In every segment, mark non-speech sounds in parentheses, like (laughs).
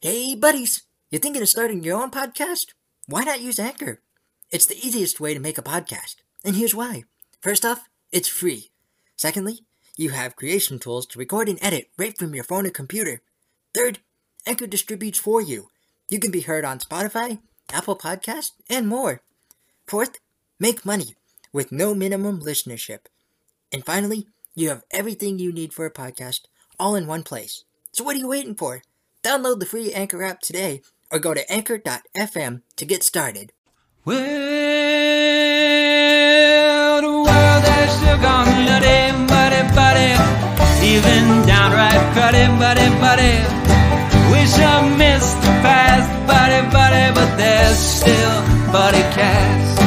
Hey, buddies! You thinking of starting your own podcast? Why not use Anchor? It's the easiest way to make a podcast, and here's why. First off, it's free. Secondly, you have creation tools to record and edit right from your phone or computer. Third, Anchor distributes for you. You can be heard on Spotify, Apple Podcast, and more. Fourth, make money with no minimum listenership. And finally, you have everything you need for a podcast all in one place. So what are you waiting for? Download the free Anchor app today or go to anchor.fm to get started. Well, the world has still gone nutty, buddy, buddy. Even downright cruddy, buddy, buddy. Wish I missed the past, buddy, buddy, but there's still buddy cast.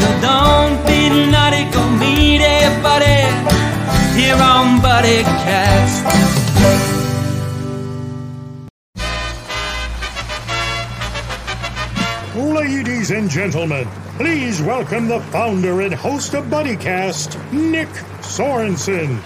No, don't be nutty, go meet buddy here on Buddy Cast. Ladies and gentlemen, please welcome the founder and host of BuddyCast, Nick Sorensen.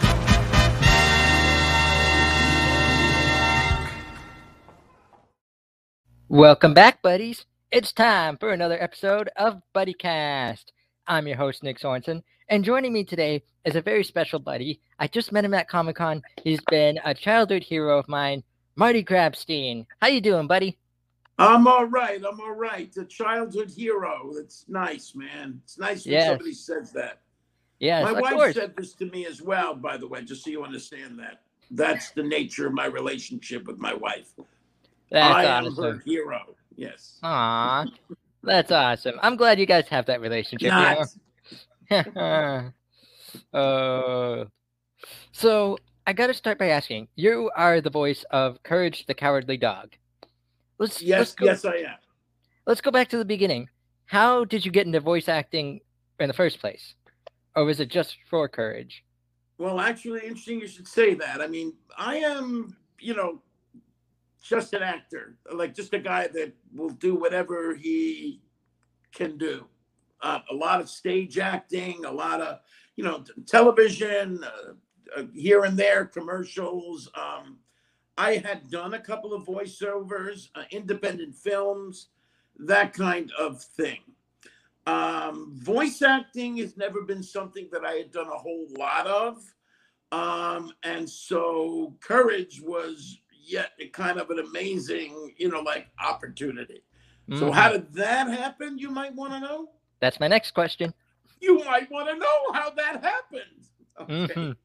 Welcome back, buddies. It's time for another episode of BuddyCast. I'm your host, Nick Sorensen, and joining me today is a very special buddy. I just met him at Comic Con. He's been a childhood hero of mine, Marty Grabstein. How you doing, buddy? I'm all right. I'm all right. The childhood hero. It's nice, man. It's nice when Yes. somebody says that. Yes, my wife course. said this to me as well, by the way, just so you understand that. That's the nature of my relationship with my wife. That's I am her hero. Yes. Aw, that's awesome. I'm glad you guys have that relationship. You know? (laughs) uh, so I got to start by asking: You are the voice of Courage the Cowardly Dog. Let's let's Yes, go, yes, I am. let's go back to the beginning. How did you get into voice acting in the first place, or was it just for Courage? Well, actually, interesting you should say that. I mean, I am, you know, just an actor, like just a guy that will do whatever he can do. Uh, a lot of stage acting, a lot of, you know, television, uh, uh, here and there, commercials. Um, I had done a couple of voiceovers, uh, independent films, that kind of thing. Um, voice acting has never been something that I had done a whole lot of. Um, and so courage was yet a kind of an amazing, you know, like opportunity. So Mhm. how did that happen? You might want to know. That's my next question. You might want to know how that happened. (laughs) Okay. Mhm.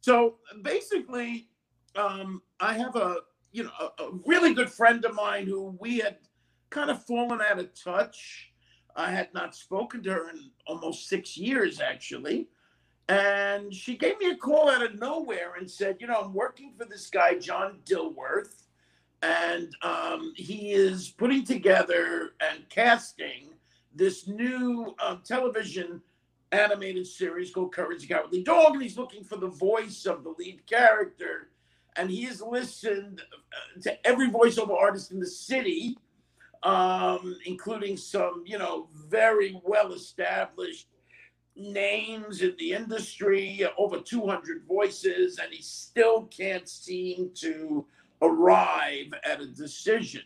So basically, um, I have a you know a, a really good friend of mine who we had kind of fallen out of touch. I had not spoken to her in almost six years, actually. And she gave me a call out of nowhere and said, You know, I'm working for this guy, John Dilworth, and um, he is putting together and casting this new um, television animated series called Courage the Cowardly Dog, and he's looking for the voice of the lead character. And he has listened uh, to every voiceover artist in the city, um, including some, you know, very well established names in the industry, over 200 voices, and he still can't seem to arrive at a decision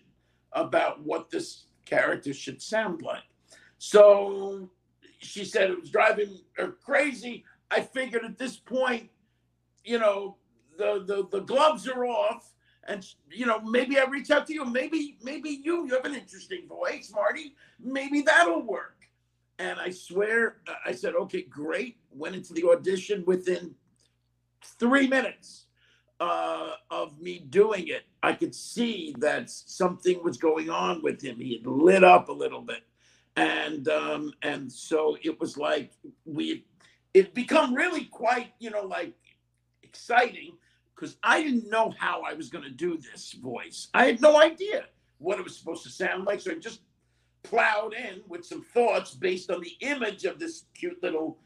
about what this character should sound like. So she said it was driving her crazy. I figured at this point, you know, the the, the gloves are off, and you know, maybe I reach out to you. Maybe maybe you you have an interesting voice, Marty. Maybe that'll work. And I swear, I said, okay, great. Went into the audition within three minutes uh, of me doing it. I could see that something was going on with him. He had lit up a little bit, and um, and so it was like we it become really quite you know like exciting because I didn't know how I was going to do this voice. I had no idea what it was supposed to sound like, so I just plowed in with some thoughts based on the image of this cute little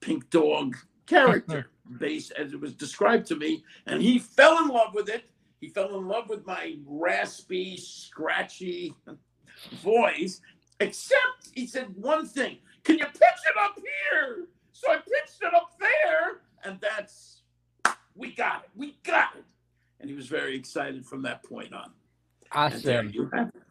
pink dog character, (laughs) based as it was described to me, and he fell in love with it. He fell in love with my raspy, scratchy voice. Except he said one thing: "Can you pitch it up here?" So I pitched it up there, and that's we got it. We got it. And he was very excited from that point on. Awesome. you have it.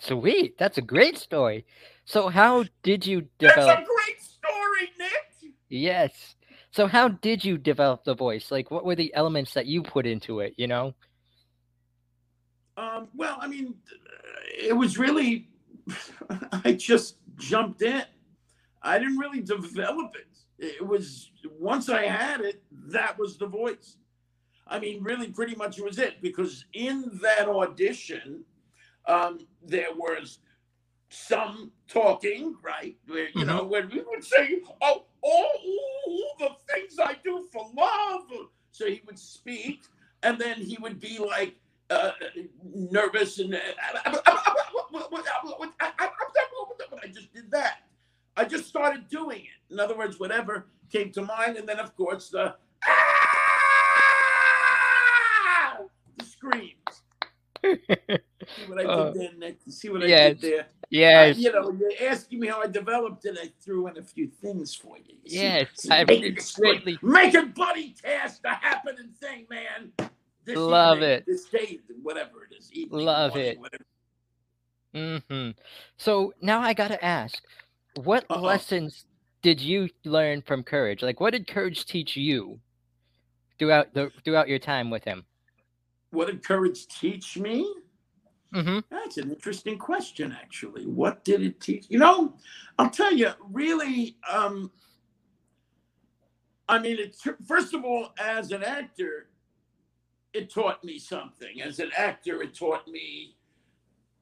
Sweet. That's a great story. So how did you develop? That's a great story, Nick. Yes. So how did you develop the voice? Like what were the elements that you put into it, you know? Um, well, I mean, it was really, (laughs) I just jumped in. I didn't really develop it. It was once I had it, that was the voice. I mean, really, pretty much it was it because in that audition, um, there was some talking, right? Where you know when we would say, "Oh, all, all the things I do for love," so he would speak, and then he would be like uh, nervous and I just did that. I just started doing it. In other words, whatever came to mind, and then of course the "Ah!" the screams. See what I did Uh, there, Nick? You See what I did there? Yes. Uh, you know, you're asking me how I developed it. I threw in a few things for you. you? Yes, See, I making greatly- making BuddyCast a happening thing, man. This Love evening, it. This day, whatever it is. Evening, Love morning, it. whatever. hmm So now I gotta ask, what Uh-oh. lessons did you learn from Courage? Like, what did Courage teach you throughout the throughout your time with him? What did courage teach me? Mm-hmm. That's an interesting question, actually. What did it teach? You know, I'll tell you, really, um, I mean, it, first of all, as an actor, it taught me something. As an actor, it taught me,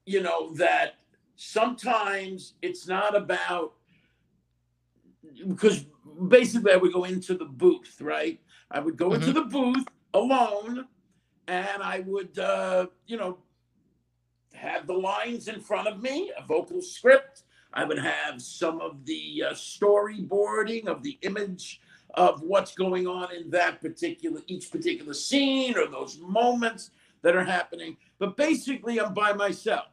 you know, that sometimes it's not about, because basically I would go into the booth, right? I would go into the booth alone and I would, uh, you know, have the lines in front of me, a vocal script. I would have some of the uh, storyboarding of the image of what's going on in that particular, each particular scene or those moments that are happening. But basically, I'm by myself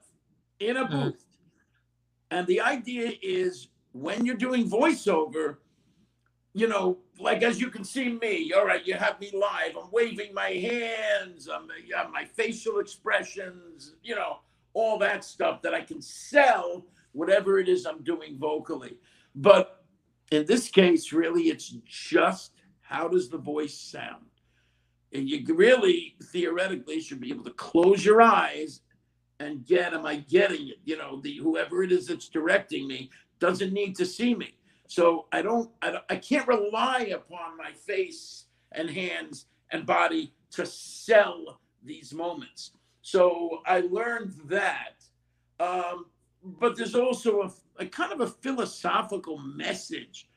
in a Mhm. booth. And the idea is when you're doing voiceover, you know, like as you can see me, all right, you have me live. I'm waving my hands, I'm, my facial expressions, you know, all that stuff that I can sell whatever it is I'm doing vocally. But in this case, really, it's just how does the voice sound? And you really theoretically should be able to close your eyes and get, am I getting it? You know, the whoever it is that's directing me doesn't need to see me. So I don't, I, don't, I can't rely upon my face and hands and body to sell these moments. So I learned that. Um, but there's also a, a kind of a philosophical message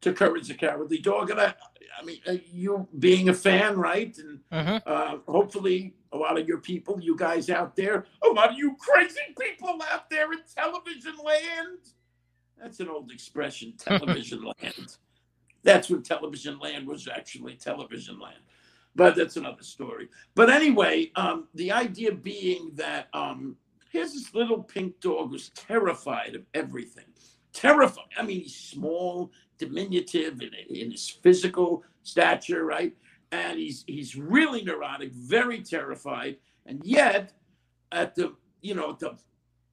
to Courage the Cowardly Dog. And I, I mean, uh, you being a fan, right? And Mm-hmm. uh, hopefully a lot of your people, you guys out there, a lot of you crazy people out there in television land. That's an old expression, (laughs) television land. That's when television land was actually television land. But that's another story. But anyway, um, the idea being that um, here's this little pink dog who's terrified of everything. Terrified. I mean, he's small, diminutive in, in his physical stature, right? and he's he's really neurotic, very terrified, and yet at the you know the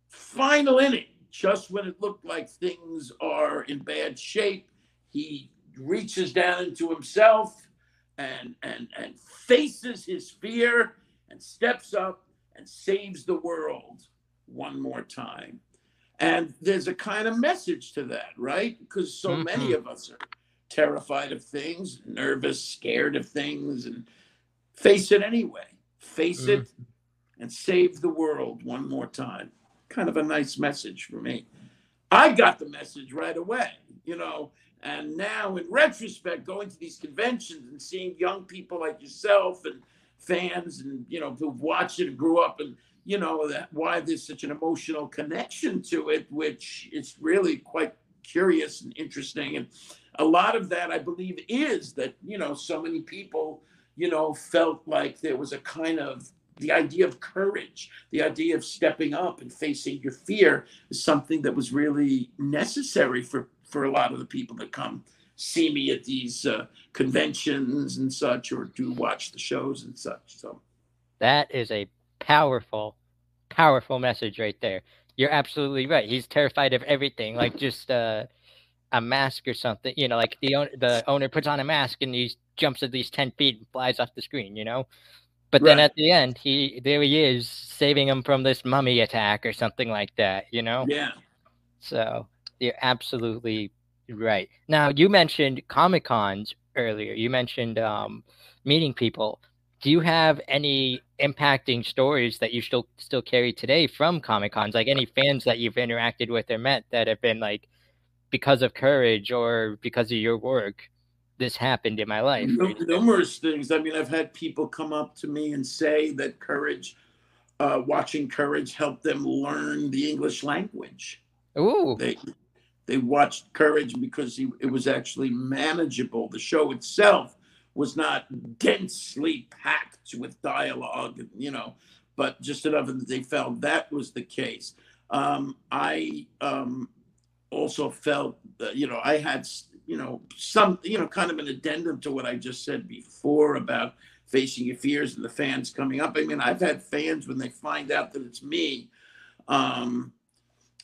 final inning, just when it looked like things are in bad shape, he reaches down into himself and and and faces his fear and steps up and saves the world one more time. And there's a kind of message to that, right? Because so many mm-hmm. of us are terrified of things, nervous, scared of things, and face it anyway. Face it mm-hmm. and save the world one more time. Kind of a nice message for me. I got the message right away, you know. And now, in retrospect, going to these conventions and seeing young people like yourself and fans and, you know, who've watched it and grew up and, you know, that why there's such an emotional connection to it, which is really quite curious and interesting. And a lot of that, I believe, is that, you know, so many people, you know, felt like there was a kind of the idea of courage, the idea of stepping up and facing your fear is something that was really necessary for, for a lot of the people that come see me at these uh, conventions and such, or do watch the shows and such. So, That is a powerful, powerful message right there. You're absolutely right. He's terrified of everything, like (laughs) just uh, a mask or something. You know, like the owner, the owner puts on a mask and he jumps at least ten feet and flies off the screen. You know, but then Right. at the end, he there he is saving him from this mummy attack or something like that. You know, Yeah. so you're absolutely right. Now you mentioned Comic Cons earlier. You mentioned um, meeting people. Do you have any impacting stories that you still still carry today from Comic Cons? Like any fans that you've interacted with or met that have been like, because of courage or because of your work, this happened in my life. Nu- numerous things. I mean, I've had people come up to me and say that courage, uh, watching courage helped them learn the English language. Ooh, They they watched courage because he, it was actually manageable. The show itself was not densely packed with dialogue, you know, but just enough that they felt that was the case. Um, I um, also felt that, you know, I had, you know, some, you know, kind of an addendum to what I just said before about facing your fears and the fans coming up. I mean, I've had fans when they find out that it's me. Um,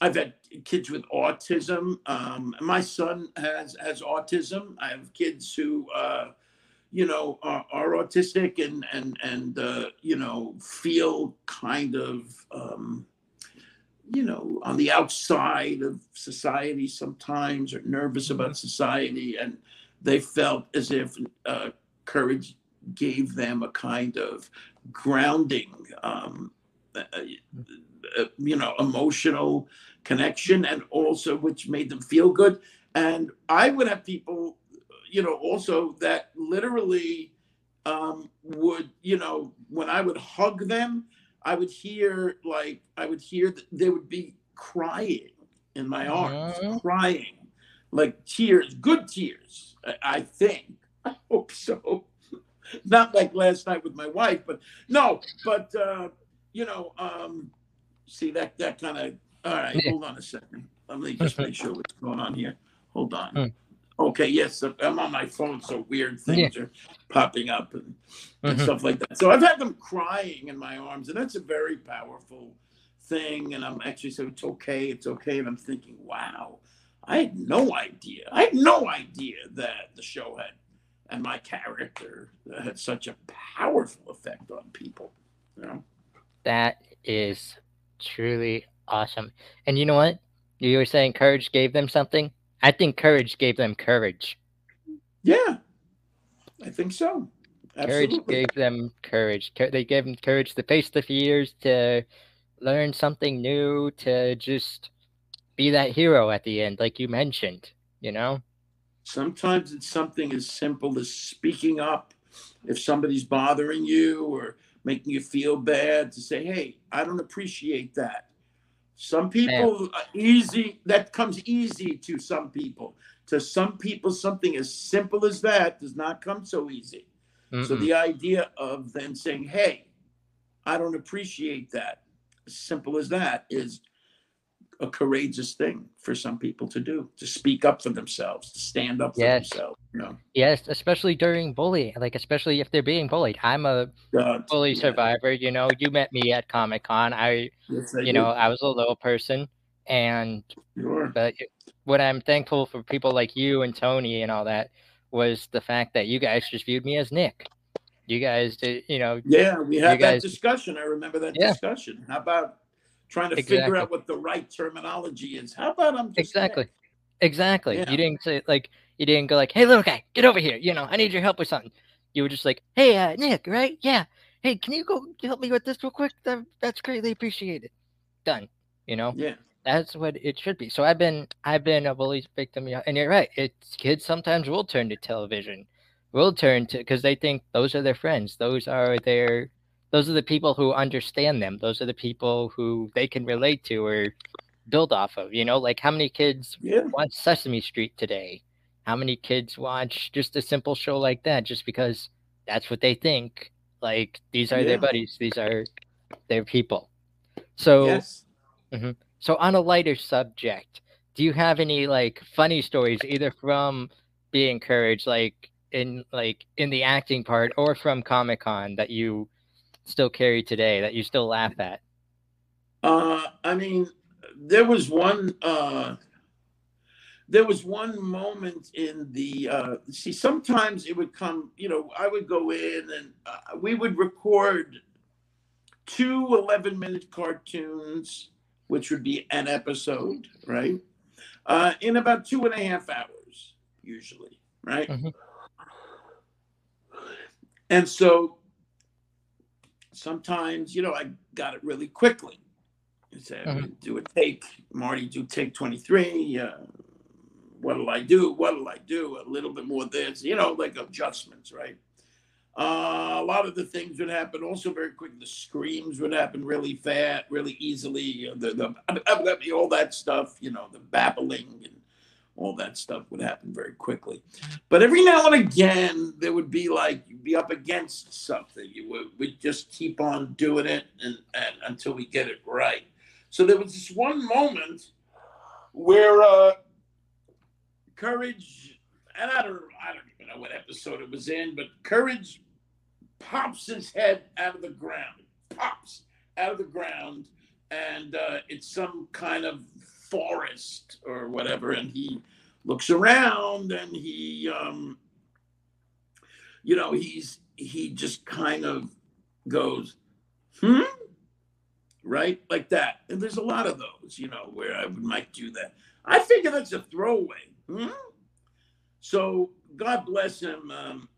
I've had kids with autism. Um, my son has has autism. I have kids who, uh, you know, are, are autistic and and and uh, you know feel kind of, um, you know, on the outside of society sometimes, or nervous about society, and they felt as if uh, courage gave them a kind of grounding. Um, uh, uh, you know, emotional connection and also which made them feel good. And I would have people, you know, also that literally um, would, you know, when I would hug them, I would hear like, I would hear that they would be crying in my arms, Aw. crying like tears, good tears, I, I think. (laughs) I hope so. Not like last night with my wife, but no, but, uh, you know, um, see that, that kind of all right, Yeah. hold on a second. Let me just make sure what's going on here. Hold on. Okay, yes, I'm on my phone, so weird things are popping up and, and Mhm. stuff like that. So I've had them crying in my arms, and that's a very powerful thing. And I'm actually so it's okay, it's okay. And I'm thinking, wow, I had no idea. I had no idea that the show had and my character had such a powerful effect on people. You know? That is truly awesome. And you know what? You were saying courage gave them something. I think courage gave them courage. Yeah, I think so. Courage gave them courage. They gave them courage to face the fears, to learn something new, to just be that hero at the end, like you mentioned. You know? Sometimes it's something as simple as speaking up if somebody's bothering you or making you feel bad to say, hey, I don't appreciate that. Some people are uh, easy, that comes easy to some people. To some people, something as simple as that does not come so easy. So Mm-mm. the idea of then saying, hey, I don't appreciate that, simple as that, is a courageous thing for some people to do, to speak up for themselves, to stand up for Yes. themselves. You know, Yes, especially during bullying, like especially if they're being bullied. I'm a God, bully yeah, survivor. You know, you met me at Comic Con. I, yes, you do. know, I was a little person, and Sure. but what I'm thankful for people like you and Tony and all that was the fact that you guys just viewed me as Nick. You guys did, you know, Yeah, we had guys- that discussion. I remember that Yeah. discussion. How about trying to figure out what the right terminology is? How about I'm just exactly, exactly. Yeah. You didn't say like you didn't go like, "Hey, little guy, get over here." You know, I need your help with something. You were just like, "Hey, uh, Nick, right? Yeah. Hey, can you go help me with this real quick? That, that's greatly appreciated." Done. You know. Yeah, That's what it should be. So I've been I've been a bully victim, yeah, and you're right. It's kids sometimes will turn to television, will turn to because they think those are their friends. Those are their those are the people who understand them. Those are the people who they can relate to or build off of. You know, like how many kids yeah, watch Sesame Street today? How many kids watch just a simple show like that just because that's what they think? Like these are Yeah. their buddies. These are their people. So yes. Mm-hmm. so on a lighter subject, do you have any like funny stories either from being courage, like in like in the acting part, or from Comic Con that you still carry today that you still laugh at? Uh, I mean, there was one. Uh, there was one moment in the. Uh, see, sometimes it would come. You know, I would go in and uh, we would record two 11 minute cartoons, which would be an episode, right? Uh, in about two and a half hours, usually, right? Mhm. And so sometimes, you know, I got it really quickly. You say, Mhm. do a take, Marty, do take 23. Uh, what'll I do? What'll I do? A little bit more this, you know, like adjustments, right? Uh, a lot of the things would happen also very quick. The screams would happen really fast, really easily. The, the (laughs) all that stuff, you know, the babbling and all that stuff would happen very quickly. But every now and again, there would be like you'd be up against something. You would we'd just keep on doing it and, and until we get it right. So there was this one moment where uh, courage, and I don't I don't even know what episode it was in, but courage pops his head out of the ground, pops out of the ground, and uh, it's some kind of forest or whatever, and he looks around and he, um, you know, he's he just kind of goes, hmm, right, like that, and there's a lot of those, you know, where I might do that. I figure that's a throwaway. Hmm? So God bless him. Um,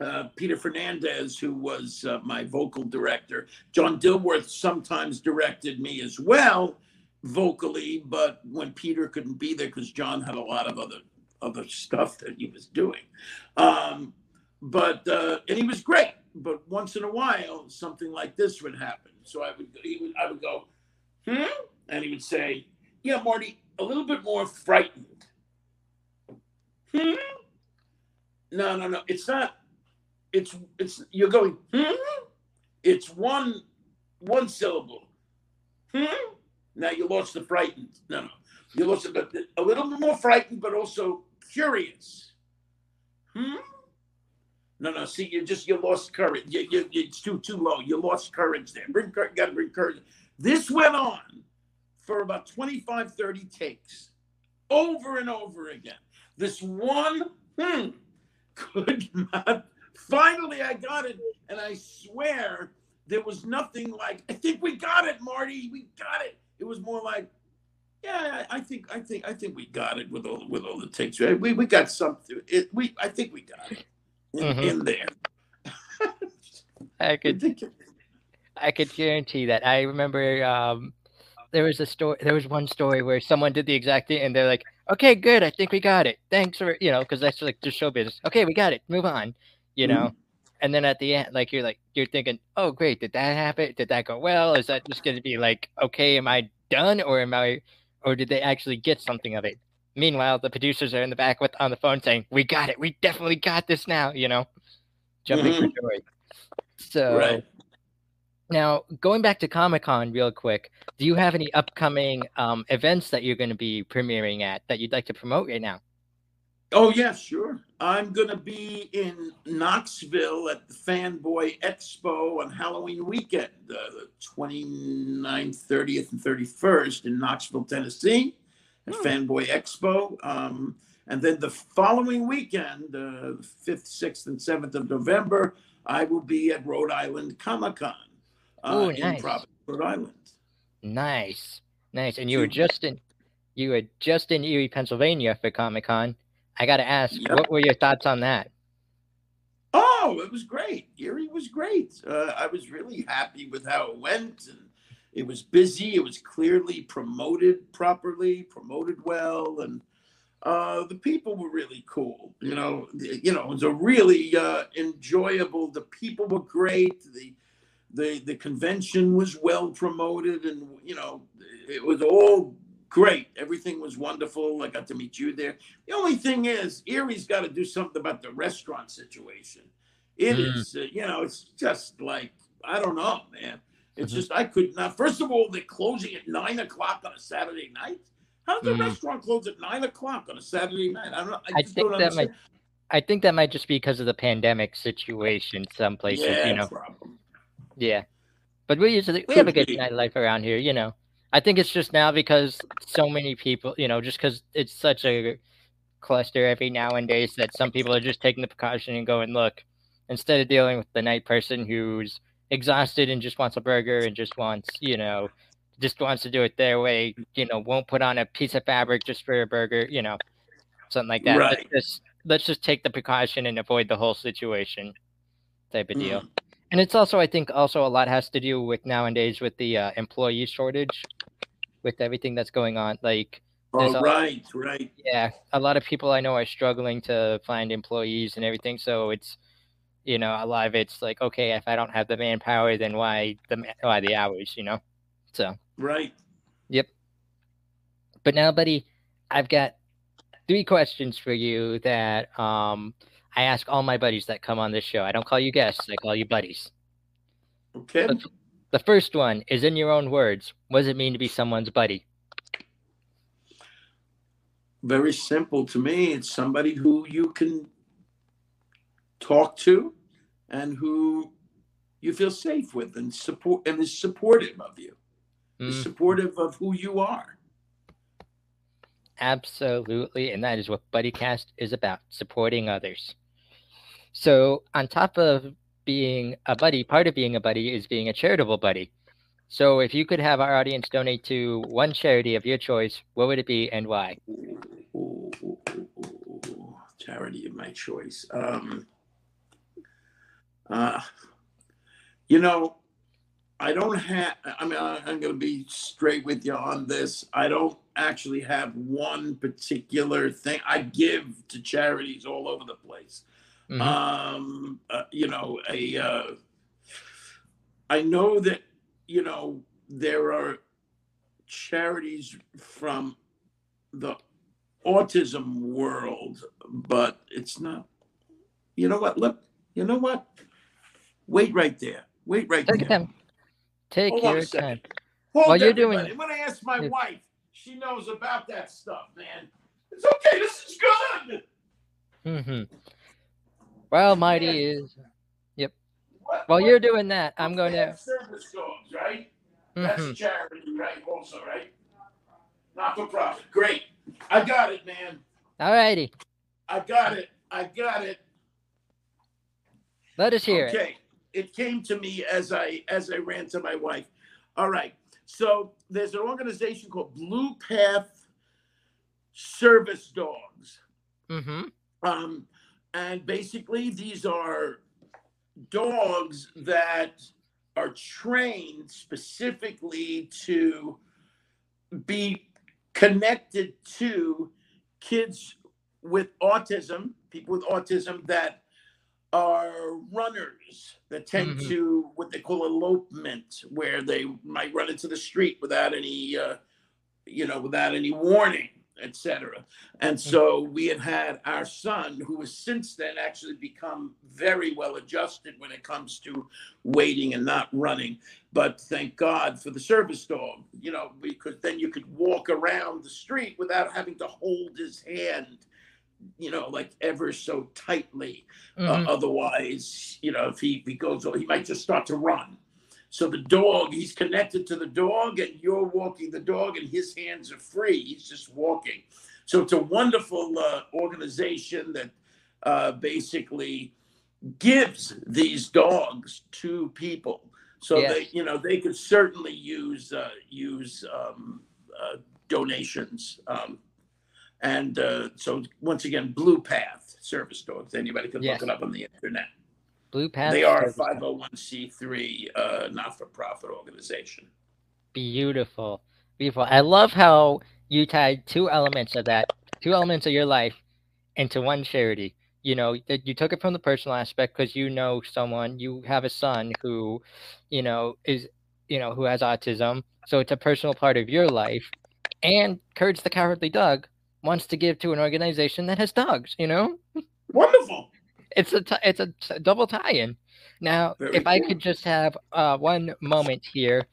uh, Peter Fernandez, who was uh, my vocal director. John Dilworth sometimes directed me as well vocally, but when Peter couldn't be there because John had a lot of other other stuff that he was doing. Um, but uh, and he was great. But once in a while, something like this would happen. So I would he would I would go, hmm, and he would say, "Yeah, Marty, a little bit more frightened." Hmm. No, no, no. It's not it's it's you're going hmm? it's one one syllable hmm? Now you lost the frightened no no you lost a little bit more frightened but also curious hmm? no no see you just you lost courage you, you, it's too too low you lost courage there bring cour- gotta bring courage this went on for about 25 30 takes over and over again this one hmm could not Finally, I got it, and I swear there was nothing like. I think we got it, Marty. We got it. It was more like, yeah, I I think, I think, I think we got it with all with all the takes. Right? We we got something. It we I think we got it in, Mhm. in there. I could Ridiculous. I could guarantee that. I remember um, there was a story. There was one story where someone did the exact thing, and they're like, "Okay, good. I think we got it. Thanks for you know, because that's like just show business. Okay, we got it. Move on. You know." And then at the end, like you're like you're thinking, "Oh, great. Did that happen? Did that go well? Is that just going to be like, okay, am I done, or am I, or did they actually get something of it?" Meanwhile, the producers are in the back with on the phone saying, "We got it. We definitely got this now." You know, jumping for joy. So Right. now, going back to Comic Con real quick, do you have any upcoming um, events that you're going to be premiering at that you'd like to promote right now? Oh yeah, sure. I'm gonna be in Knoxville at the Fanboy Expo on Halloween weekend, uh, the 29th, 30th, and 31st in Knoxville, Tennessee, at Hmm. Fanboy Expo. Um, and then the following weekend, uh, the 5th, 6th, and 7th of November, I will be at Rhode Island Comic Con uh, Ooh, in. Providence, Rhode Island. Nice, nice. And you were just in, you were just in Erie, Pennsylvania for Comic Con. I got to ask, Yep. what were your thoughts on that? Oh, it was great. Erie was great. Uh, I was really happy with how it went, and it was busy. It was clearly promoted properly, promoted well, and uh, the people were really cool. You know, the- you know, it was a really uh, enjoyable. The people were great. The the the convention was well promoted, and you know, it was all great. Everything was wonderful. I got to meet you there. The only thing is, Erie's got to do something about the restaurant situation. It Mm. is, uh, you know, it's just like I don't know, man. It's Mhm. just I could not. First of all, they're closing at nine o'clock on a Saturday night. How does the Mm. restaurant close at nine o'clock on a Saturday night? I don't know. I, I just think don't that might. I think that might just be because of the pandemic situation. Some places, yeah, you know, problem. yeah. But we usually we have a good be. nightlife around here, you know. I think it's just now because so many people, you know, just because it's such a cluster every now and days that some people are just taking the precaution and going, look, instead of dealing with the night person who's exhausted and just wants a burger and just wants, you know, just wants to do it their way, you know, won't put on a piece of fabric just for a burger, you know, something like that. Right. Let's just let's just take the precaution and avoid the whole situation type of deal. Mm. And it's also, I think, also a lot has to do with nowadays with the uh, employee shortage, with everything that's going on. Like, Oh, right, right. yeah, a lot of people I know are struggling to find employees and everything. So it's, you know, a lot of it's like, okay, if I don't have the manpower, then why the why the hours, you know? So, Right. Yep. But now, buddy, I've got three questions for you that um I ask all my buddies that come on this show. I don't call you guests; I call you buddies. Okay. The first one is in your own words. What does it mean to be someone's buddy? Very simple to me. It's somebody who you can talk to and who you feel safe with and support and is supportive of you. Is Mm, supportive of who you are. absolutely, and that is what BuddyCast is about: supporting others. So, on top of being a buddy, part of being a buddy is being a charitable buddy. So, if you could have our audience donate to one charity of your choice, what would it be and why? Charity of my choice. Um, uh, you know, I don't have. I mean, I, I'm going to be straight with you on this. I don't actually have one particular thing. I give to charities all over the place. Mhm. Um, uh, you know, a. Uh, I know that you know there are charities from the autism world, but it's not. You know what? Look. You know what? Wait right there. Wait right Take there. time. Take Hold your time. Hold While you're doing-. I'm gonna ask my wife. She knows about that stuff, man. It's okay. This is good. hmm Well, Mighty is. What, While what- you're doing that, I'm going to. service dogs, right? That's Mhm. charity, right? Also, right? Not for profit. Great. I got it, man. Alrighty, I got it. I got it. let us hear it. okay. It came to me as I as I ran to my wife. All right. So there's an organization called Blue Path Service Dogs. hmm Um, and basically, these are dogs that are trained specifically to be connected to kids with autism, people with autism that are runners that tend Mhm. to what they call elopement, where they might run into the street without any, uh, you know, without any warning, etc. And so we have had our son, who has since then actually become very well adjusted when it comes to waiting and not running. But thank God for the service dog, you know, because then you could walk around the street without having to hold his hand, you know, like ever so tightly. Uh, Mhm. otherwise, you know, if he, if he goes, he might just start to run. So the dog, he's connected to the dog, and you're walking the dog, and his hands are free. He's just walking. So it's a wonderful uh, organization that uh, basically gives these dogs to people. So Yes. they, you know, they could certainly use uh, use um, uh, donations. Um, and uh, so once again, Blue Path Service Dogs. Anybody can Yes. look it up on the internet. Blue Path. They are a 501c3 uh, not-for-profit organization. Beautiful. Beautiful. I love how you tied two elements of that, two elements of your life into one charity. You know, that you took it from the personal aspect because you know someone, you have a son who, you know, is, you know, who has autism. So it's a personal part of your life. And Courage the Cowardly Dog wants to give to an organization that has dogs, you know? Wonderful. It's a t- it's a t- double tie-in. Now, if I could just have uh, one moment here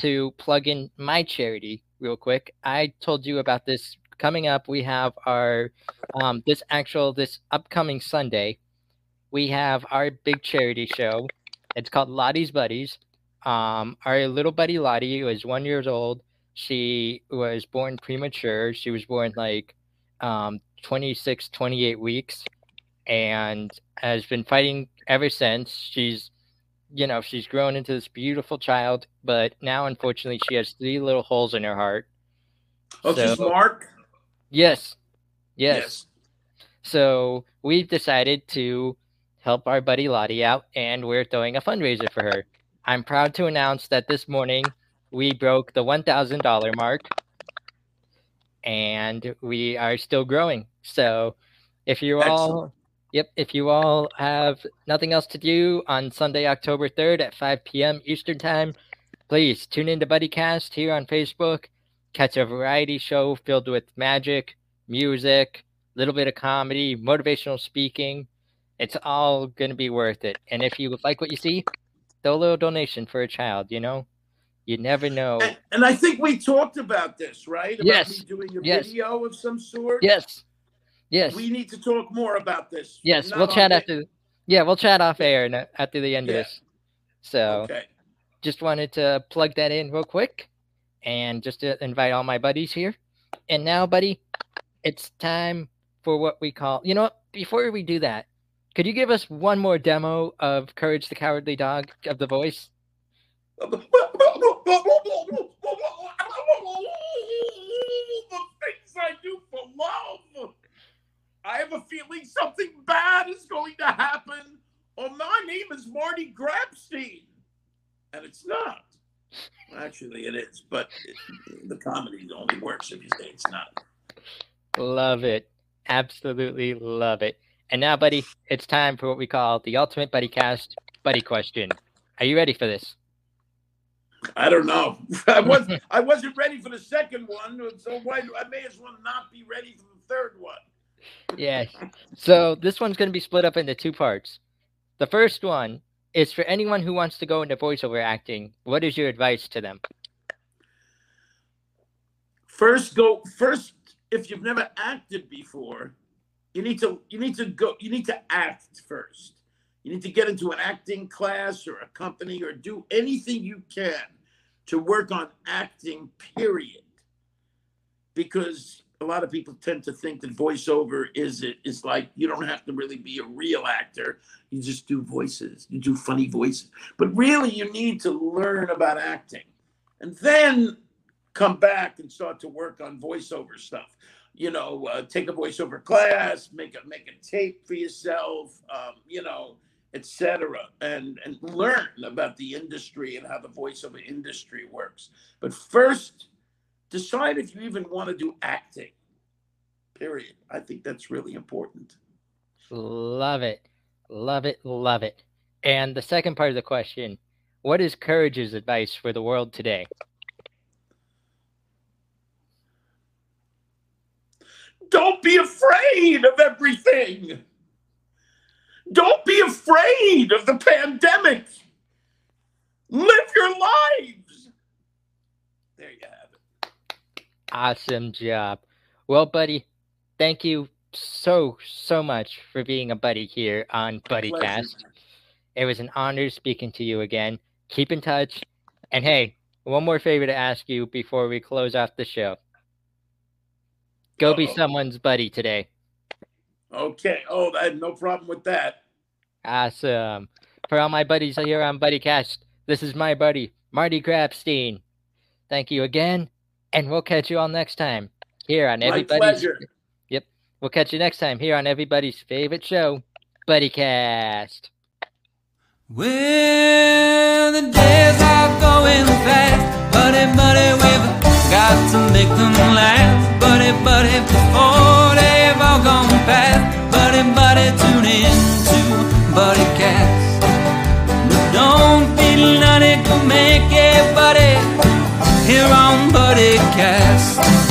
to plug in my charity real quick. I told you about this coming up. We have our um, this actual this upcoming Sunday. We have our big charity show. It's called Lottie's Buddies. Um, our little buddy Lottie was one years old. She was born premature. She was born like um, 26, 28 weeks, and has been fighting ever since. She's, you know, she's grown into this beautiful child, but now unfortunately she has three little holes in her heart. Oh, she's Mark. Yes, yes. So we've decided to help our buddy Lottie out, and we're throwing a fundraiser for her. I'm proud to announce that this morning we broke the $1,000 mark, and we are still growing. So if you all. Yep, if you all have nothing else to do on Sunday, October 3rd at 5 p.m. Eastern Time, please tune into BuddyCast here on Facebook. Catch a variety show filled with magic, music, a little bit of comedy, motivational speaking. It's all going to be worth it. And if you like what you see, throw a little donation for a child, you know? You never know. And, and I think we talked about this, right? About Yes. me doing a Yes. video of some sort. Yes. Yes. We need to talk more about this. Yes, Not we'll chat after Yeah, we'll chat off air and uh, after the end Yeah. of this. So, Okay. just wanted to plug that in real quick and just to invite all my buddies here. And now, buddy, it's time for what we call. You know what? Before we do that, could you give us one more demo of Courage the Cowardly Dog of the voice? the (laughs) things I do for love. I have a feeling something bad is going to happen. Oh, my name is Marty Grabstein. And it's not. Actually, it is, but it, the comedy only works if you say it's not. Love it. Absolutely love it. And now, buddy, it's time for what we call the Ultimate Buddy Cast Buddy Question. Are you ready for this? I don't know. (laughs) I was I wasn't ready for the second one, so why I may as well not be ready for the third one. Yes. So this one's going to be split up into two parts. The first one is for anyone who wants to go into voiceover acting. What is your advice to them? first go first if you've never acted before you need to you need to go you need to act first you need to get into an acting class or a company or do anything you can to work on acting period because a lot of people tend to think that voiceover is it is like you don't have to really be a real actor you just do voices you do funny voices but really you need to learn about acting and then come back and start to work on voiceover stuff. You know, uh, take a voiceover class, make a make a tape for yourself, um, you know, etc., and and learn about the industry and how the voiceover industry works. But first, decide if you even want to do acting. Period. I think that's really important. Love it. Love it. Love it. And the second part of the question What is Courage's advice for the world today? Don't be afraid of everything. Don't be afraid of the pandemic. Live your lives. There you it. Awesome job. Well, buddy, thank you so, so much for being a buddy here on BuddyCast. It was an honor speaking to you again. Keep in touch. And hey, one more favor to ask you before we close off the show. Go be Uh-oh. someone's buddy today. Okay. Oh, I had no problem with that. Awesome. For all my buddies here on BuddyCast, this is my buddy, Marty Grabstein. Thank you again, and we'll catch you all next time here on My everybody's. pleasure. Yep, we'll catch you next time here on everybody's favorite show, BuddyCast. Well, the days are going fast, buddy, buddy, we've got to make them last, buddy, buddy, before they've all gone past, buddy, buddy, tune in to Buddy Cast. But don't be nutty, go make it, buddy, here on Buddy Cast.